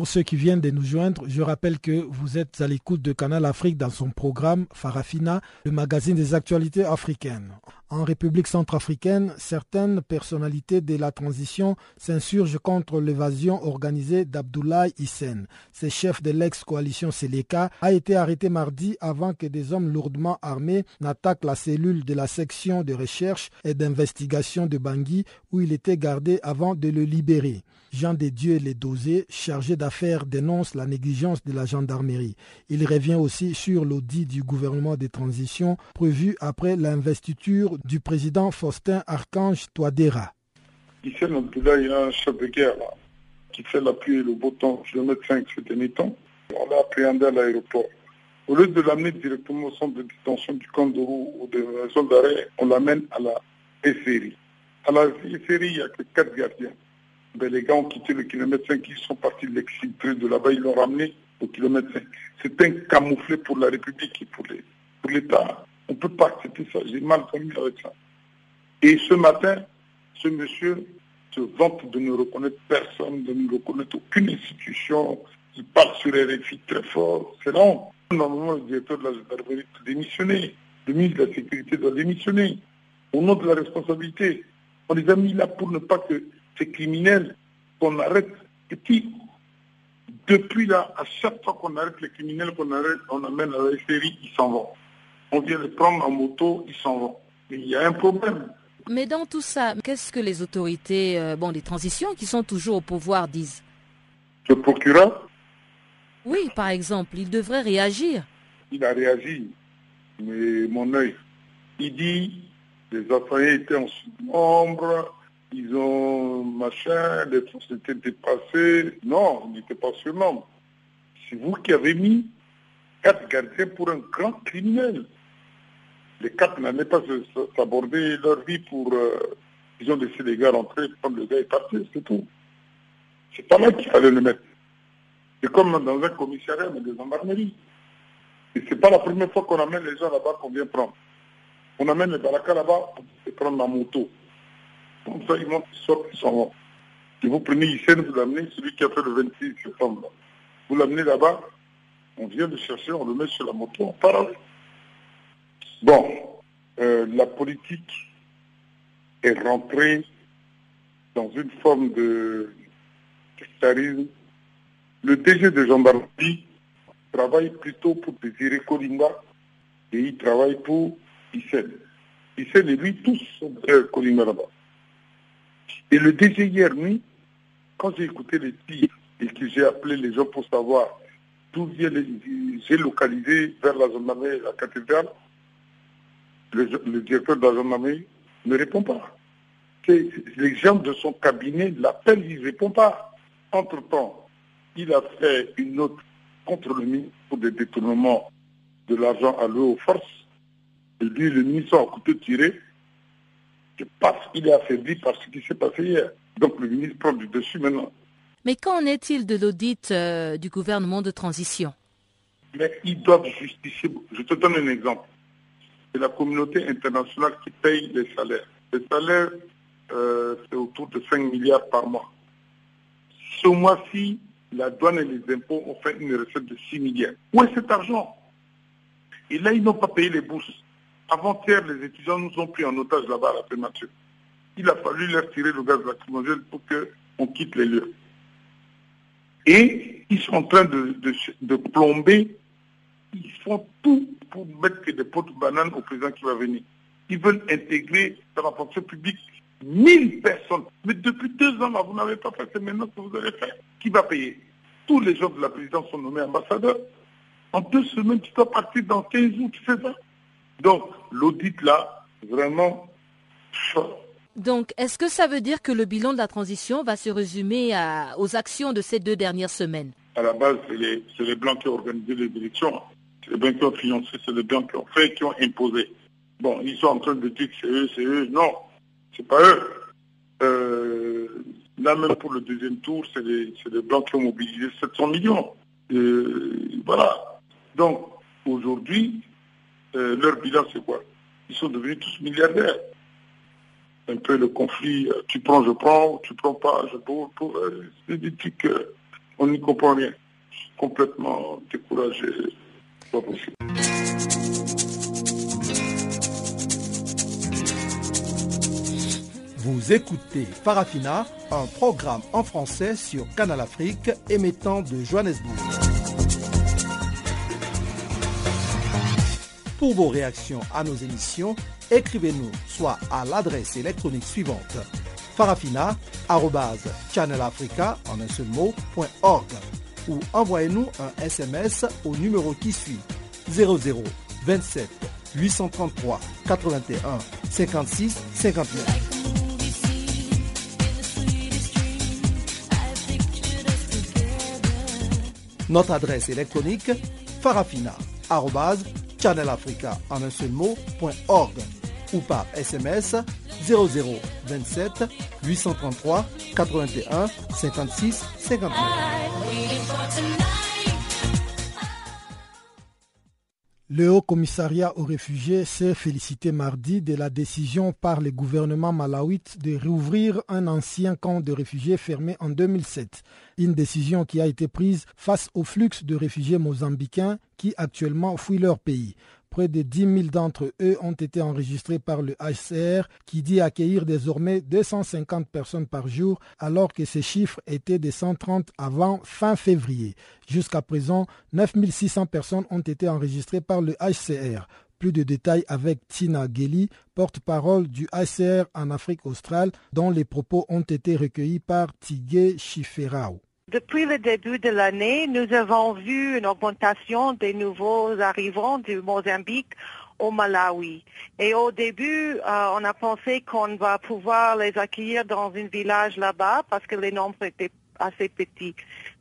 Speaker 1: Pour ceux qui viennent de nous joindre, je rappelle que vous êtes à l'écoute de Canal Afrique dans son programme Farafina, le magazine des actualités africaines. En République centrafricaine, certaines personnalités de la transition s'insurgent contre l'évasion organisée d'Abdoulaye Hissène. Ce chef de l'ex-coalition Seleka a été arrêté mardi avant que des hommes lourdement armés n'attaquent la cellule de la section de recherche et d'investigation de Bangui où il était gardé avant de le libérer. Jean de Dieu Les Dosé, chargé d'affaires, dénonce la négligence de la gendarmerie. Il revient aussi sur l'audit du gouvernement de transition prévu après l'investiture du président Faustin Archange Touadéra.
Speaker 14: Hissène Abdoulaye a un chef de guerre qui fait la pluie et le beau temps, kilomètre 5 ces derniers temps. On l'a appréhendé à l'aéroport. Au lieu de l'amener directement au centre de détention du camp de ou de la zone d'arrêt, on l'amène à la SRI. À la SRI, il n'y a que quatre gardiens. Ben, les gars ont quitté le kilomètre 5, ils sont partis de l'exfiltrer de là-bas, ils l'ont ramené au kilomètre 5. C'est un camouflet pour la République et pour l'État. On ne peut pas accepter ça. J'ai mal connu avec ça. Et ce matin, ce monsieur se vante de ne reconnaître personne, de ne reconnaître aucune institution. Il parle sur RFI très fort. C'est long. Normalement, le directeur de la gendarmerie doit démissionner. Le ministre de la Sécurité doit démissionner. Au nom de la responsabilité. On les a mis là pour ne pas que ces criminels qu'on arrête. Et puis, depuis là, à chaque fois qu'on arrête les criminels, qu'on arrête, on amène à la série, ils s'en vont. On vient les prendre en moto, ils s'en vont. Mais il y a un problème.
Speaker 8: Mais dans tout ça, qu'est-ce que les autorités, euh, bon, les transitions qui sont toujours au pouvoir disent?
Speaker 14: Le procureur?
Speaker 8: Oui, par exemple, il devrait réagir.
Speaker 14: Il a réagi, mais mon œil, il dit les assaillants étaient en sous-nombre, ils ont machin, les étaient dépassées. Non, ils n'étaient pas surnombre. C'est vous qui avez mis quatre gardiens pour un grand criminel les quatre n'allaient pas s'aborder leur vie pour, euh, ils ont laissé les gars rentrer, comme le gars est parti, c'est tout. C'est pas là qu'il fallait le mettre. C'est comme dans un commissariat, mais des gendarmeries. Et c'est pas la première fois qu'on amène les gens là-bas qu'on vient prendre. On amène les barakas là-bas pour prendre la moto. Comme ça, ils montent, ils sortent, ils s'en vont. Si vous prenez Hissène, vous l'amenez, celui qui a fait le 26 septembre. Vous l'amenez là-bas, on vient le chercher, on le met sur la moto, on part Bon, euh, la politique est rentrée dans une forme de sectarisme. Le DG de gendarmerie travaille plutôt pour Désiré Kolinga et il travaille pour Issène. Issène et lui, tous sont euh, Kolinga là-bas. Et le DG hier nuit, quand j'ai écouté les tirs et que j'ai appelé les gens pour savoir d'où vient. J'ai localisé vers la gendarmerie, la cathédrale, le, directeur de la gendarmerie ne répond pas. Les gens de son cabinet l'appellent, il ne répond pas. Entre-temps, il a fait une note contre le ministre pour des détournements de l'argent alloué aux forces. Et lui, le ministre a coûté tiré. Parce qu'il est affaibli par ce qui s'est passé hier. Donc le ministre prend du dessus maintenant.
Speaker 8: Mais qu'en est-il de l'audit euh, du gouvernement de transition?
Speaker 14: Mais ils doivent justifier. Je te donne un exemple c'est la communauté internationale qui paye les salaires. Les salaires, euh, c'est autour de 5 milliards par mois. Ce mois-ci, la douane et les impôts ont fait une recette de 6 milliards. Où est cet argent? Et là, ils n'ont pas payé les bourses. Avant-hier, les étudiants nous ont pris en otage là-bas à la prémature. Il a fallu leur tirer le gaz lacrymogène pour qu'on quitte les lieux. Et ils sont en train de plomber ils font tout pour mettre des potes bananes au président qui va venir. Ils veulent intégrer dans la fonction publique 1000 personnes. Mais depuis deux ans, vous n'avez pas fait, c'est maintenant que vous allez faire. Qui va payer? Tous les gens de la présidence sont nommés ambassadeurs. En deux semaines, tu dois partir dans 15 jours, tu fais ça? Donc, l'audit là, vraiment,
Speaker 8: donc, est-ce que ça veut dire que le bilan de la transition va se résumer aux actions de ces deux dernières semaines?
Speaker 14: À la base, c'est les, les, Blancs qui ont organisé les élections c'est les banques qui ont financé, c'est les banques qui ont fait, qui ont imposé. Bon, ils sont en train de dire que c'est eux, c'est eux. Non, c'est pas eux. Euh, là même pour le deuxième tour, c'est les, les, Blancs qui ont mobilisé 700 millions. voilà. Donc, aujourd'hui, euh, leur bilan, c'est quoi? Ils sont devenus tous milliardaires. Un peu le conflit, euh, tu prends, je prends, tu prends pas, je prends. c'est des trucs, on n'y comprend rien. Complètement découragé.
Speaker 15: Vous écoutez Farafina, un programme en français sur Canal Afrique émettant de Johannesburg. Pour vos réactions à nos émissions, écrivez-nous soit à l'adresse électronique suivante farafina.channelafrica en un seul ou envoyez-nous un SMS au numéro qui suit 00 27 833 81 56 59. Notre adresse électronique farafina.channelafrica en un seul mot, .org, ou par SMS 0027 833 81 56 59.
Speaker 1: Le Haut Commissariat aux réfugiés s'est félicité mardi de la décision par le gouvernement malawite de réouvrir un ancien camp de réfugiés fermé en 2007. Une décision qui a été prise face au flux de réfugiés mozambicains qui actuellement fuient leur pays. Près de 10 000 d'entre eux ont été enregistrés par le HCR qui dit accueillir désormais 250 personnes par jour alors que ces chiffres étaient de 130 avant fin février. Jusqu'à présent, 9 600 personnes ont été enregistrées par le HCR. Plus de détails avec Tina Geli, porte-parole du HCR en Afrique australe, dont les propos ont été recueillis par Tigé Chiferao.
Speaker 16: Depuis le début de l'année, nous avons vu une augmentation des nouveaux arrivants du Mozambique au Malawi. Et au début, euh, on a pensé qu'on va pouvoir les accueillir dans un village là-bas parce que les nombres étaient assez petits.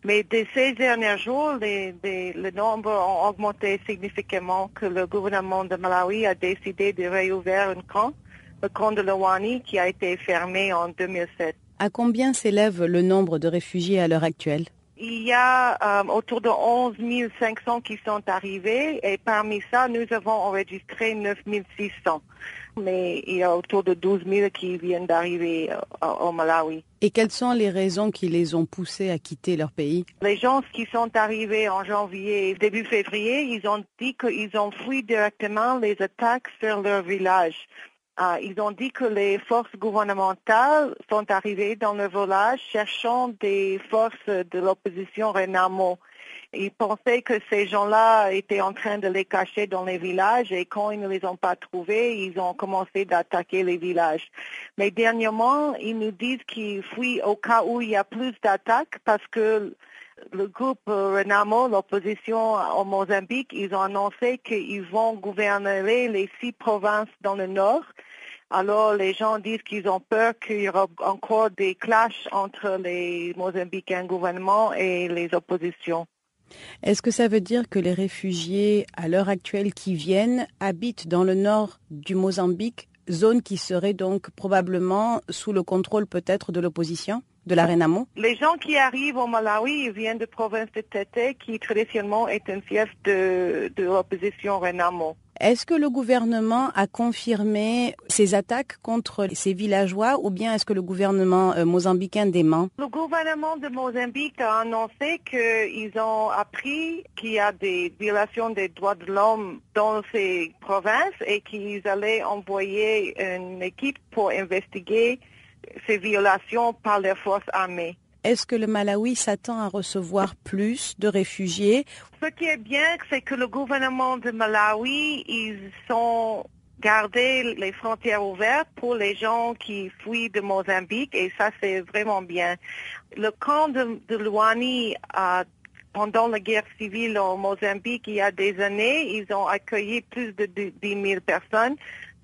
Speaker 16: Mais de ces derniers jours, les, les, nombres ont augmenté significativement que le gouvernement de Malawi a décidé de réouvrir un camp, le camp de Lawani, qui a été fermé en 2007.
Speaker 12: À combien s'élève le nombre de réfugiés à l'heure actuelle?
Speaker 16: Il y a euh, autour de 11 500 qui sont arrivés et parmi ça, nous avons enregistré 9 600. Mais il y a autour de 12 000 qui viennent d'arriver euh, au Malawi.
Speaker 12: Et quelles sont les raisons qui les ont poussés à quitter leur pays?
Speaker 16: Les gens qui sont arrivés en janvier, début février, ils ont dit qu'ils ont fui directement les attaques sur leur village. Ah, ils ont dit que les forces gouvernementales sont arrivées dans le village cherchant des forces de l'opposition Renamo. Ils pensaient que ces gens-là étaient en train de les cacher dans les villages et quand ils ne les ont pas trouvés, ils ont commencé d'attaquer les villages. Mais dernièrement, ils nous disent qu'ils fuient au cas où il y a plus d'attaques parce que le groupe Renamo, l'opposition au Mozambique, ils ont annoncé qu'ils vont gouverner les six provinces dans le nord. Alors les gens disent qu'ils ont peur qu'il y aura encore des clashs entre les Mozambicains gouvernement et les oppositions.
Speaker 12: Est-ce que ça veut dire que les réfugiés à l'heure actuelle qui viennent habitent dans le nord du Mozambique, zone qui serait donc probablement sous le contrôle peut-être de l'opposition? De la Renamo
Speaker 16: Les gens qui arrivent au Malawi viennent de province de Tete, qui traditionnellement est un fief de, de l'opposition Renamo.
Speaker 12: Est-ce que le gouvernement a confirmé ces attaques contre ces villageois ou bien est-ce que le gouvernement euh, mozambicain dément?
Speaker 16: Le gouvernement de Mozambique a annoncé qu'ils ont appris qu'il y a des violations des droits de l'homme dans ces provinces et qu'ils allaient envoyer une équipe pour investiguer ces violations par les forces armées.
Speaker 12: Est-ce que le Malawi s'attend à recevoir plus de réfugiés?
Speaker 16: Ce qui est bien, c'est que le gouvernement de Malawi, ils ont gardé les frontières ouvertes pour les gens qui fuient de Mozambique et ça c'est vraiment bien. Le camp de, de Luani pendant la guerre civile au Mozambique il y a des années, ils ont accueilli plus de 10 000 personnes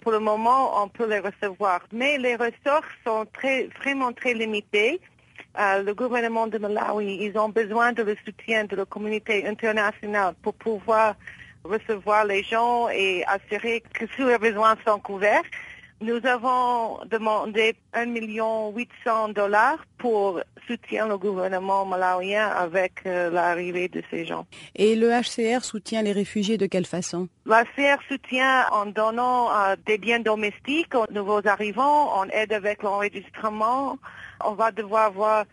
Speaker 16: pour le moment, on peut les recevoir. Mais les ressources sont très, vraiment très limitées. Euh, le gouvernement de Malawi, ils ont besoin de le soutien de la communauté internationale pour pouvoir recevoir les gens et assurer que tous leurs besoins sont couverts. Nous avons demandé 1 million 800 dollars pour soutenir le gouvernement malawien avec euh, l'arrivée de ces gens.
Speaker 12: Et le HCR soutient les réfugiés de quelle façon?
Speaker 16: L'HCR soutient en donnant euh, des biens domestiques aux nouveaux arrivants, on aide avec l'enregistrement. On va devoir avoir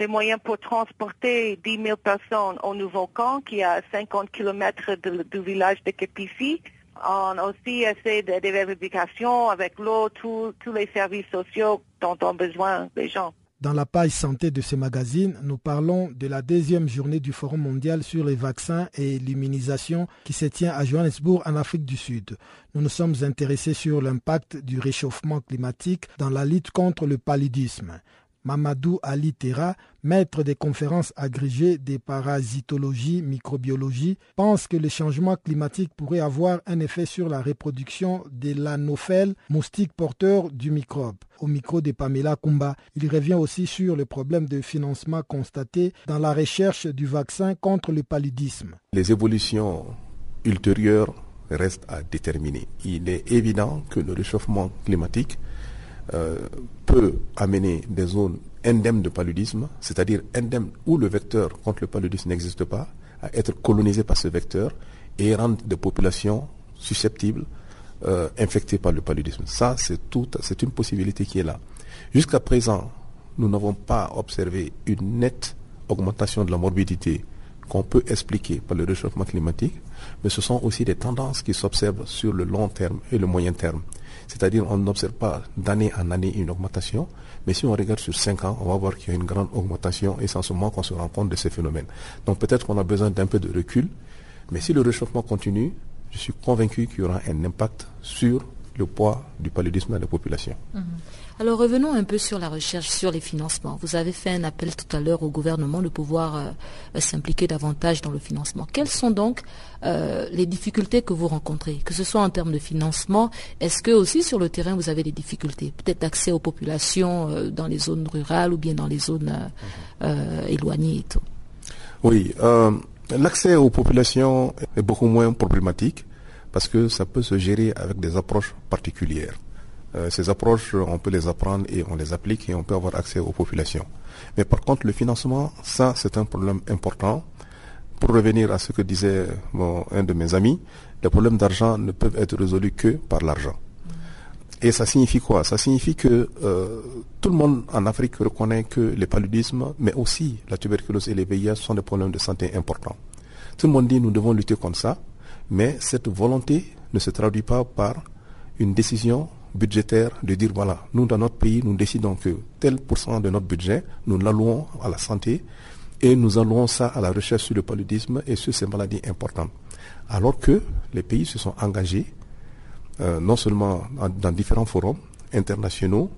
Speaker 16: des moyens pour transporter 10 000 personnes au nouveau camp qui est à 50 km du village de Kepifi. On aussi essayé de, vérifications avec l'eau, tous les services sociaux dont ont besoin les gens.
Speaker 1: Dans la page santé de ce magazine, nous parlons de la deuxième journée du Forum mondial sur les vaccins et l'immunisation qui se tient à Johannesburg en Afrique du Sud. Nous nous sommes intéressés sur l'impact du réchauffement climatique dans la lutte contre le paludisme. Mamadou Ali Terra, maître des conférences agrégées des parasitologie, microbiologie, pense que le changement climatique pourrait avoir un effet sur la reproduction des l'anophèle, moustique porteur du microbe. Au micro de Pamela Kumba, il revient aussi sur le problème de financement constaté dans la recherche du vaccin contre le paludisme.
Speaker 17: Les évolutions ultérieures reste à déterminer. Il est évident que le réchauffement climatique euh, peut amener des zones indemnes de paludisme, c'est-à-dire indemnes où le vecteur contre le paludisme n'existe pas, à être colonisé par ce vecteur et rendre des populations susceptibles, euh, infectées par le paludisme. Ça, c'est tout, c'est une possibilité qui est là. Jusqu'à présent, nous n'avons pas observé une nette augmentation de la morbidité qu'on peut expliquer par le réchauffement climatique, mais ce sont aussi des tendances qui s'observent sur le long terme et le moyen terme. C'est-à-dire on n'observe pas d'année en année une augmentation, mais si on regarde sur 5 ans, on va voir qu'il y a une grande augmentation et c'est en ce moment qu'on se rend compte de ces phénomènes. Donc peut-être qu'on a besoin d'un peu de recul, mais si le réchauffement continue, je suis convaincu qu'il y aura un impact sur le poids du paludisme dans la population.
Speaker 8: Mhm. Alors revenons un peu sur la recherche, sur les financements. Vous avez fait un appel tout à l'heure au gouvernement de pouvoir euh, s'impliquer davantage dans le financement. Quelles sont donc euh, les difficultés que vous rencontrez, que ce soit en termes de financement Est-ce que aussi sur le terrain vous avez des difficultés, peut-être d'accès aux populations euh, dans les zones rurales ou bien dans les zones éloignées et tout
Speaker 17: Oui, l'accès aux populations est beaucoup moins problématique parce que ça peut se gérer avec des approches particulières. Euh, ces approches, on peut les apprendre et on les applique et on peut avoir accès aux populations. Mais par contre, le financement, ça, c'est un problème important. Pour revenir à ce que disait un de mes amis, les problèmes d'argent ne peuvent être résolus que par l'argent. Et ça signifie quoi? Ça signifie que euh, tout le monde en Afrique reconnaît que les paludismes, mais aussi la tuberculose et les VIH sont des problèmes de santé importants. Tout le monde dit nous devons lutter contre ça, mais cette volonté ne se traduit pas par une décision budgétaire de dire voilà, nous dans notre pays, nous décidons que tel pourcent de notre budget, nous l'allouons à la santé et nous allouons ça à la recherche sur le paludisme et sur ces maladies importantes. Alors que les pays se sont engagés, euh, non seulement dans différents forums internationaux,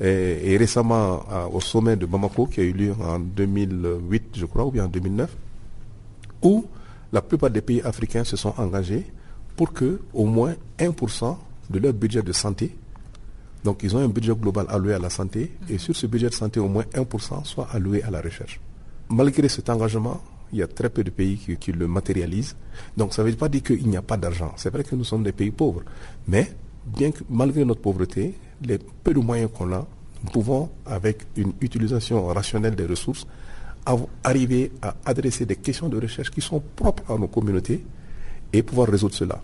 Speaker 17: et, récemment au sommet de Bamako qui a eu lieu en 2008, je crois, ou bien en 2009, où la plupart des pays africains se sont engagés pour que au moins 1% de leur budget de santé. Donc ils ont un budget global alloué à la santé et sur ce budget de santé, au moins 1% soit alloué à la recherche. Malgré cet engagement, il y a très peu de pays qui, le matérialisent. Donc ça ne veut pas dire qu'il n'y a pas d'argent. C'est vrai que nous sommes des pays pauvres. Mais bien que malgré notre pauvreté, les peu de moyens qu'on a, nous pouvons, avec une utilisation rationnelle des ressources, arriver à adresser des questions de recherche qui sont propres à nos communautés et pouvoir résoudre cela.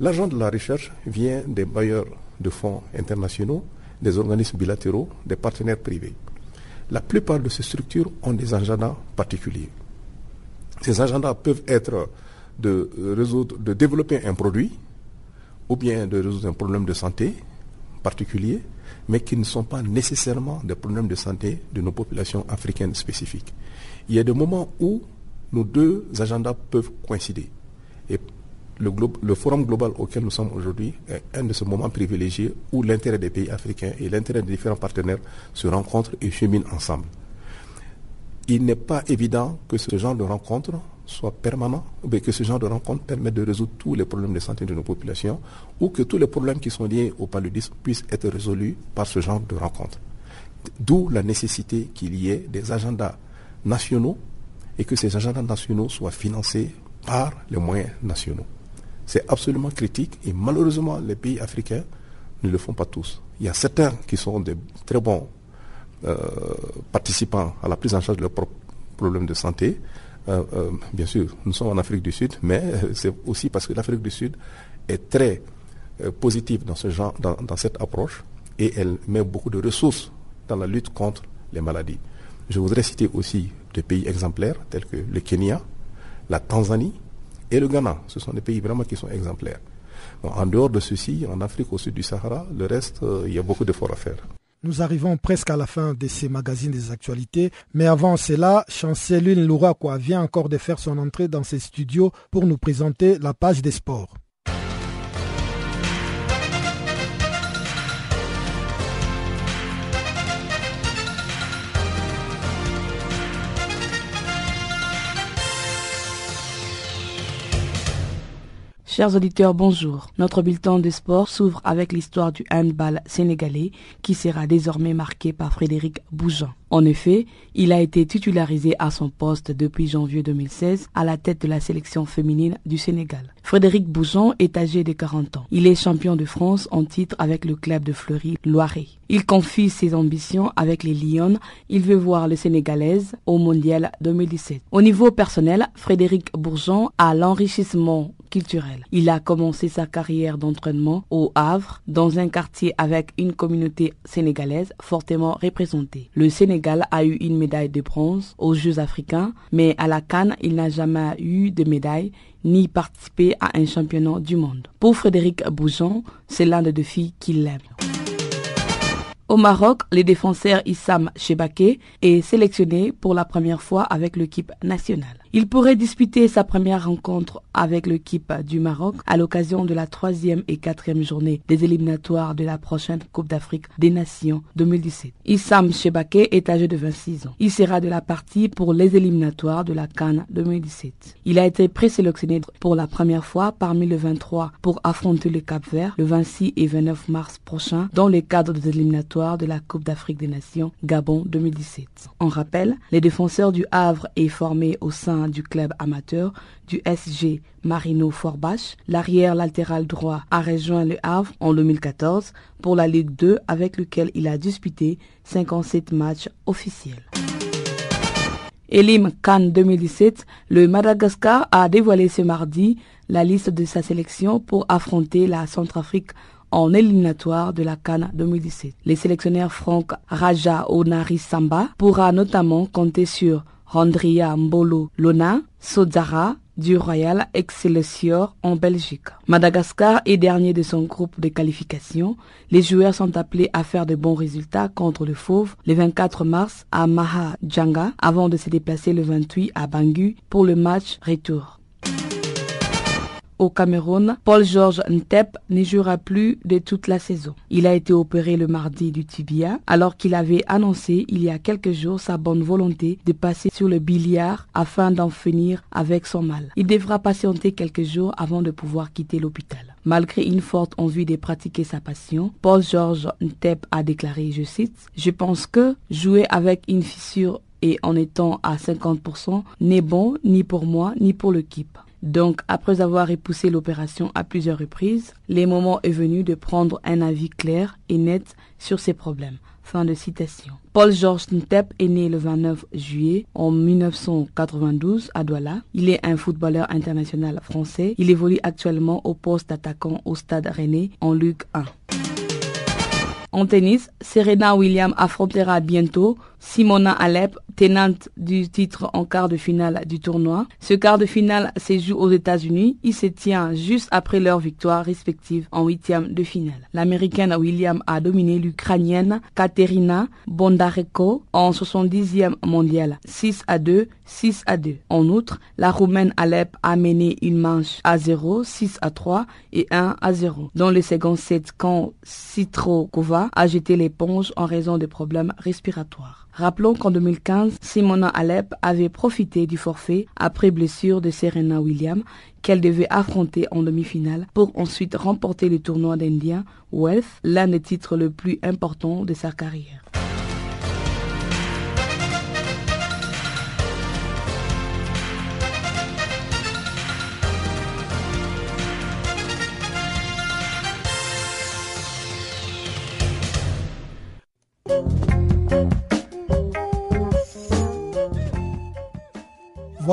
Speaker 17: L'argent de la recherche vient des bailleurs de fonds internationaux, des organismes bilatéraux, des partenaires privés. La plupart de ces structures ont des agendas particuliers. Ces agendas peuvent être de, résoudre, de développer un produit ou bien de résoudre un problème de santé particulier, mais qui ne sont pas nécessairement des problèmes de santé de nos populations africaines spécifiques. Il y a des moments où nos deux agendas peuvent coïncider. Et le, forum global auquel nous sommes aujourd'hui est un de ces moments privilégiés où l'intérêt des pays africains et l'intérêt des différents partenaires se rencontrent et cheminent ensemble. Il n'est pas évident que ce genre de rencontre soit permanent, mais que ce genre de rencontre permette de résoudre tous les problèmes de santé de nos populations ou que tous les problèmes qui sont liés au paludisme puissent être résolus par ce genre de rencontre. D'où la nécessité qu'il y ait des agendas nationaux et que ces agendas nationaux soient financés par les moyens nationaux. C'est absolument critique et malheureusement, les pays africains ne le font pas tous. Il y a certains qui sont des très bons euh, participants à la prise en charge de leurs propres problèmes de santé. Euh, euh, bien sûr, nous sommes en Afrique du Sud, mais [laughs] c'est aussi parce que l'Afrique du Sud est très positive dans, ce genre, dans, dans cette approche et elle met beaucoup de ressources dans la lutte contre les maladies. Je voudrais citer aussi des pays exemplaires tels que le Kenya, la Tanzanie, et le Ghana. Ce sont des pays vraiment qui sont exemplaires. en dehors de ceci, en Afrique au sud du Sahara, le reste, euh, il y a beaucoup d'efforts à faire.
Speaker 1: Nous arrivons presque à la fin de ces magazines des actualités, mais avant cela, Chanceline Louraquois vient encore de faire son entrée dans ses studios pour nous présenter la page des sports.
Speaker 12: Chers auditeurs, bonjour. Notre bulletin de sport s'ouvre avec l'histoire du handball sénégalais qui sera désormais marqué par Frédéric Bougeant. En effet, il a été titularisé à son poste depuis janvier 2016 à la tête de la sélection féminine du Sénégal. Frédéric Boujon est âgé de 40 ans. Il est champion de France en titre avec le club de Fleury Loiret. Il confie ses ambitions avec les Lions. Il veut voir le Sénégalaise au Mondial 2017. Au niveau personnel, Frédéric Bourgeon a l'enrichissement culturel. Il a commencé sa carrière d'entraînement au Havre, dans un quartier avec une communauté sénégalaise fortement représentée. Le Sénégal a eu une médaille de bronze aux Jeux africains, mais à la Cannes, il n'a jamais eu de médaille ni participé à un championnat du monde. Pour Frédéric Boujon, c'est l'un des défis qu'il aime. Au Maroc, le défenseur Issam Chebake est sélectionné pour la première fois avec l'équipe nationale. Il pourrait disputer sa première rencontre avec l'équipe du Maroc à l'occasion de la troisième et quatrième journée des éliminatoires de la prochaine Coupe d'Afrique des Nations 2017. Issam Chebake est âgé de 26 ans. Il sera de la partie pour les éliminatoires de la Cannes 2017. Il a été présélectionné pour la première fois parmi le 23 pour affronter le Cap Vert le 26 et 29 mars prochain dans le cadre des éliminatoires de la Coupe d'Afrique des Nations Gabon 2017. En rappel, les défenseurs du Havre est formé au sein du club amateur du SG Marino Forbach. L'arrière latéral droit a rejoint le Havre en 2014 pour la Ligue 2 avec lequel il a disputé 57 matchs officiels. Elim Khan 2017, le Madagascar a dévoilé ce mardi la liste de sa sélection pour affronter la Centrafrique en éliminatoire de la Cannes 2017. Les sélectionneurs Franck Raja Onari Samba pourra notamment compter sur Randria Mbolo Lona, Sozara, du Royal Excelsior en Belgique. Madagascar est dernier de son groupe de qualification. Les joueurs sont appelés à faire de bons résultats contre le Fauve le 24 mars à Mahajanga avant de se déplacer le 28 à Bangui pour le match retour au Cameroun, Paul-Georges Ntep ne jouera plus de toute la saison. Il a été opéré le mardi du tibia alors qu'il avait annoncé il y a quelques jours sa bonne volonté de passer sur le billard afin d'en finir avec son mal. Il devra patienter quelques jours avant de pouvoir quitter l'hôpital. Malgré une forte envie de pratiquer sa passion, Paul-Georges Ntep a déclaré, je cite, Je pense que jouer avec une fissure et en étant à 50% n'est bon ni pour moi ni pour l'équipe. Donc, après avoir repoussé l'opération à plusieurs reprises, les moments est venu de prendre un avis clair et net sur ces problèmes. Fin de citation. Paul-Georges Ntep est né le 29 juillet en 1992 à Douala. Il est un footballeur international français. Il évolue actuellement au poste d'attaquant au Stade Rennais en Ligue 1. En tennis, Serena Williams affrontera bientôt Simona Alep, tenante du titre en quart de finale du tournoi. Ce quart de finale se joue aux États-Unis. Il se tient juste après leur victoire respective en huitième de finale. L'américaine Williams a dominé l'ukrainienne Katerina Bondarenko en 70e mondial, 6 à 2, 6 à 2. En outre, la roumaine Alep a mené une manche à 0, 6 à 3 et 1 à 0. Dans le second set, quand Citrokova a jeté l'éponge en raison de problèmes respiratoires. Rappelons qu'en 2015, Simona Alep avait profité du forfait après blessure de Serena Williams qu'elle devait affronter en demi-finale pour ensuite remporter le tournoi d'Indian Wells, l'un des titres les plus importants de sa carrière.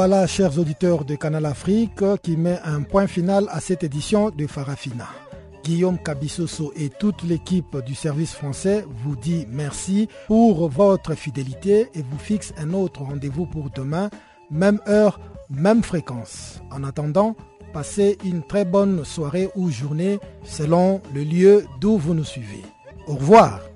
Speaker 1: Voilà, chers auditeurs de Canal Afrique, qui met un point final à cette édition de Farafina. Guillaume Cabissoso et toute l'équipe du service français vous dit merci pour votre fidélité et vous fixe un autre rendez-vous pour demain, même heure, même fréquence. En attendant, passez une très bonne soirée ou journée selon le lieu d'où vous nous suivez. Au revoir.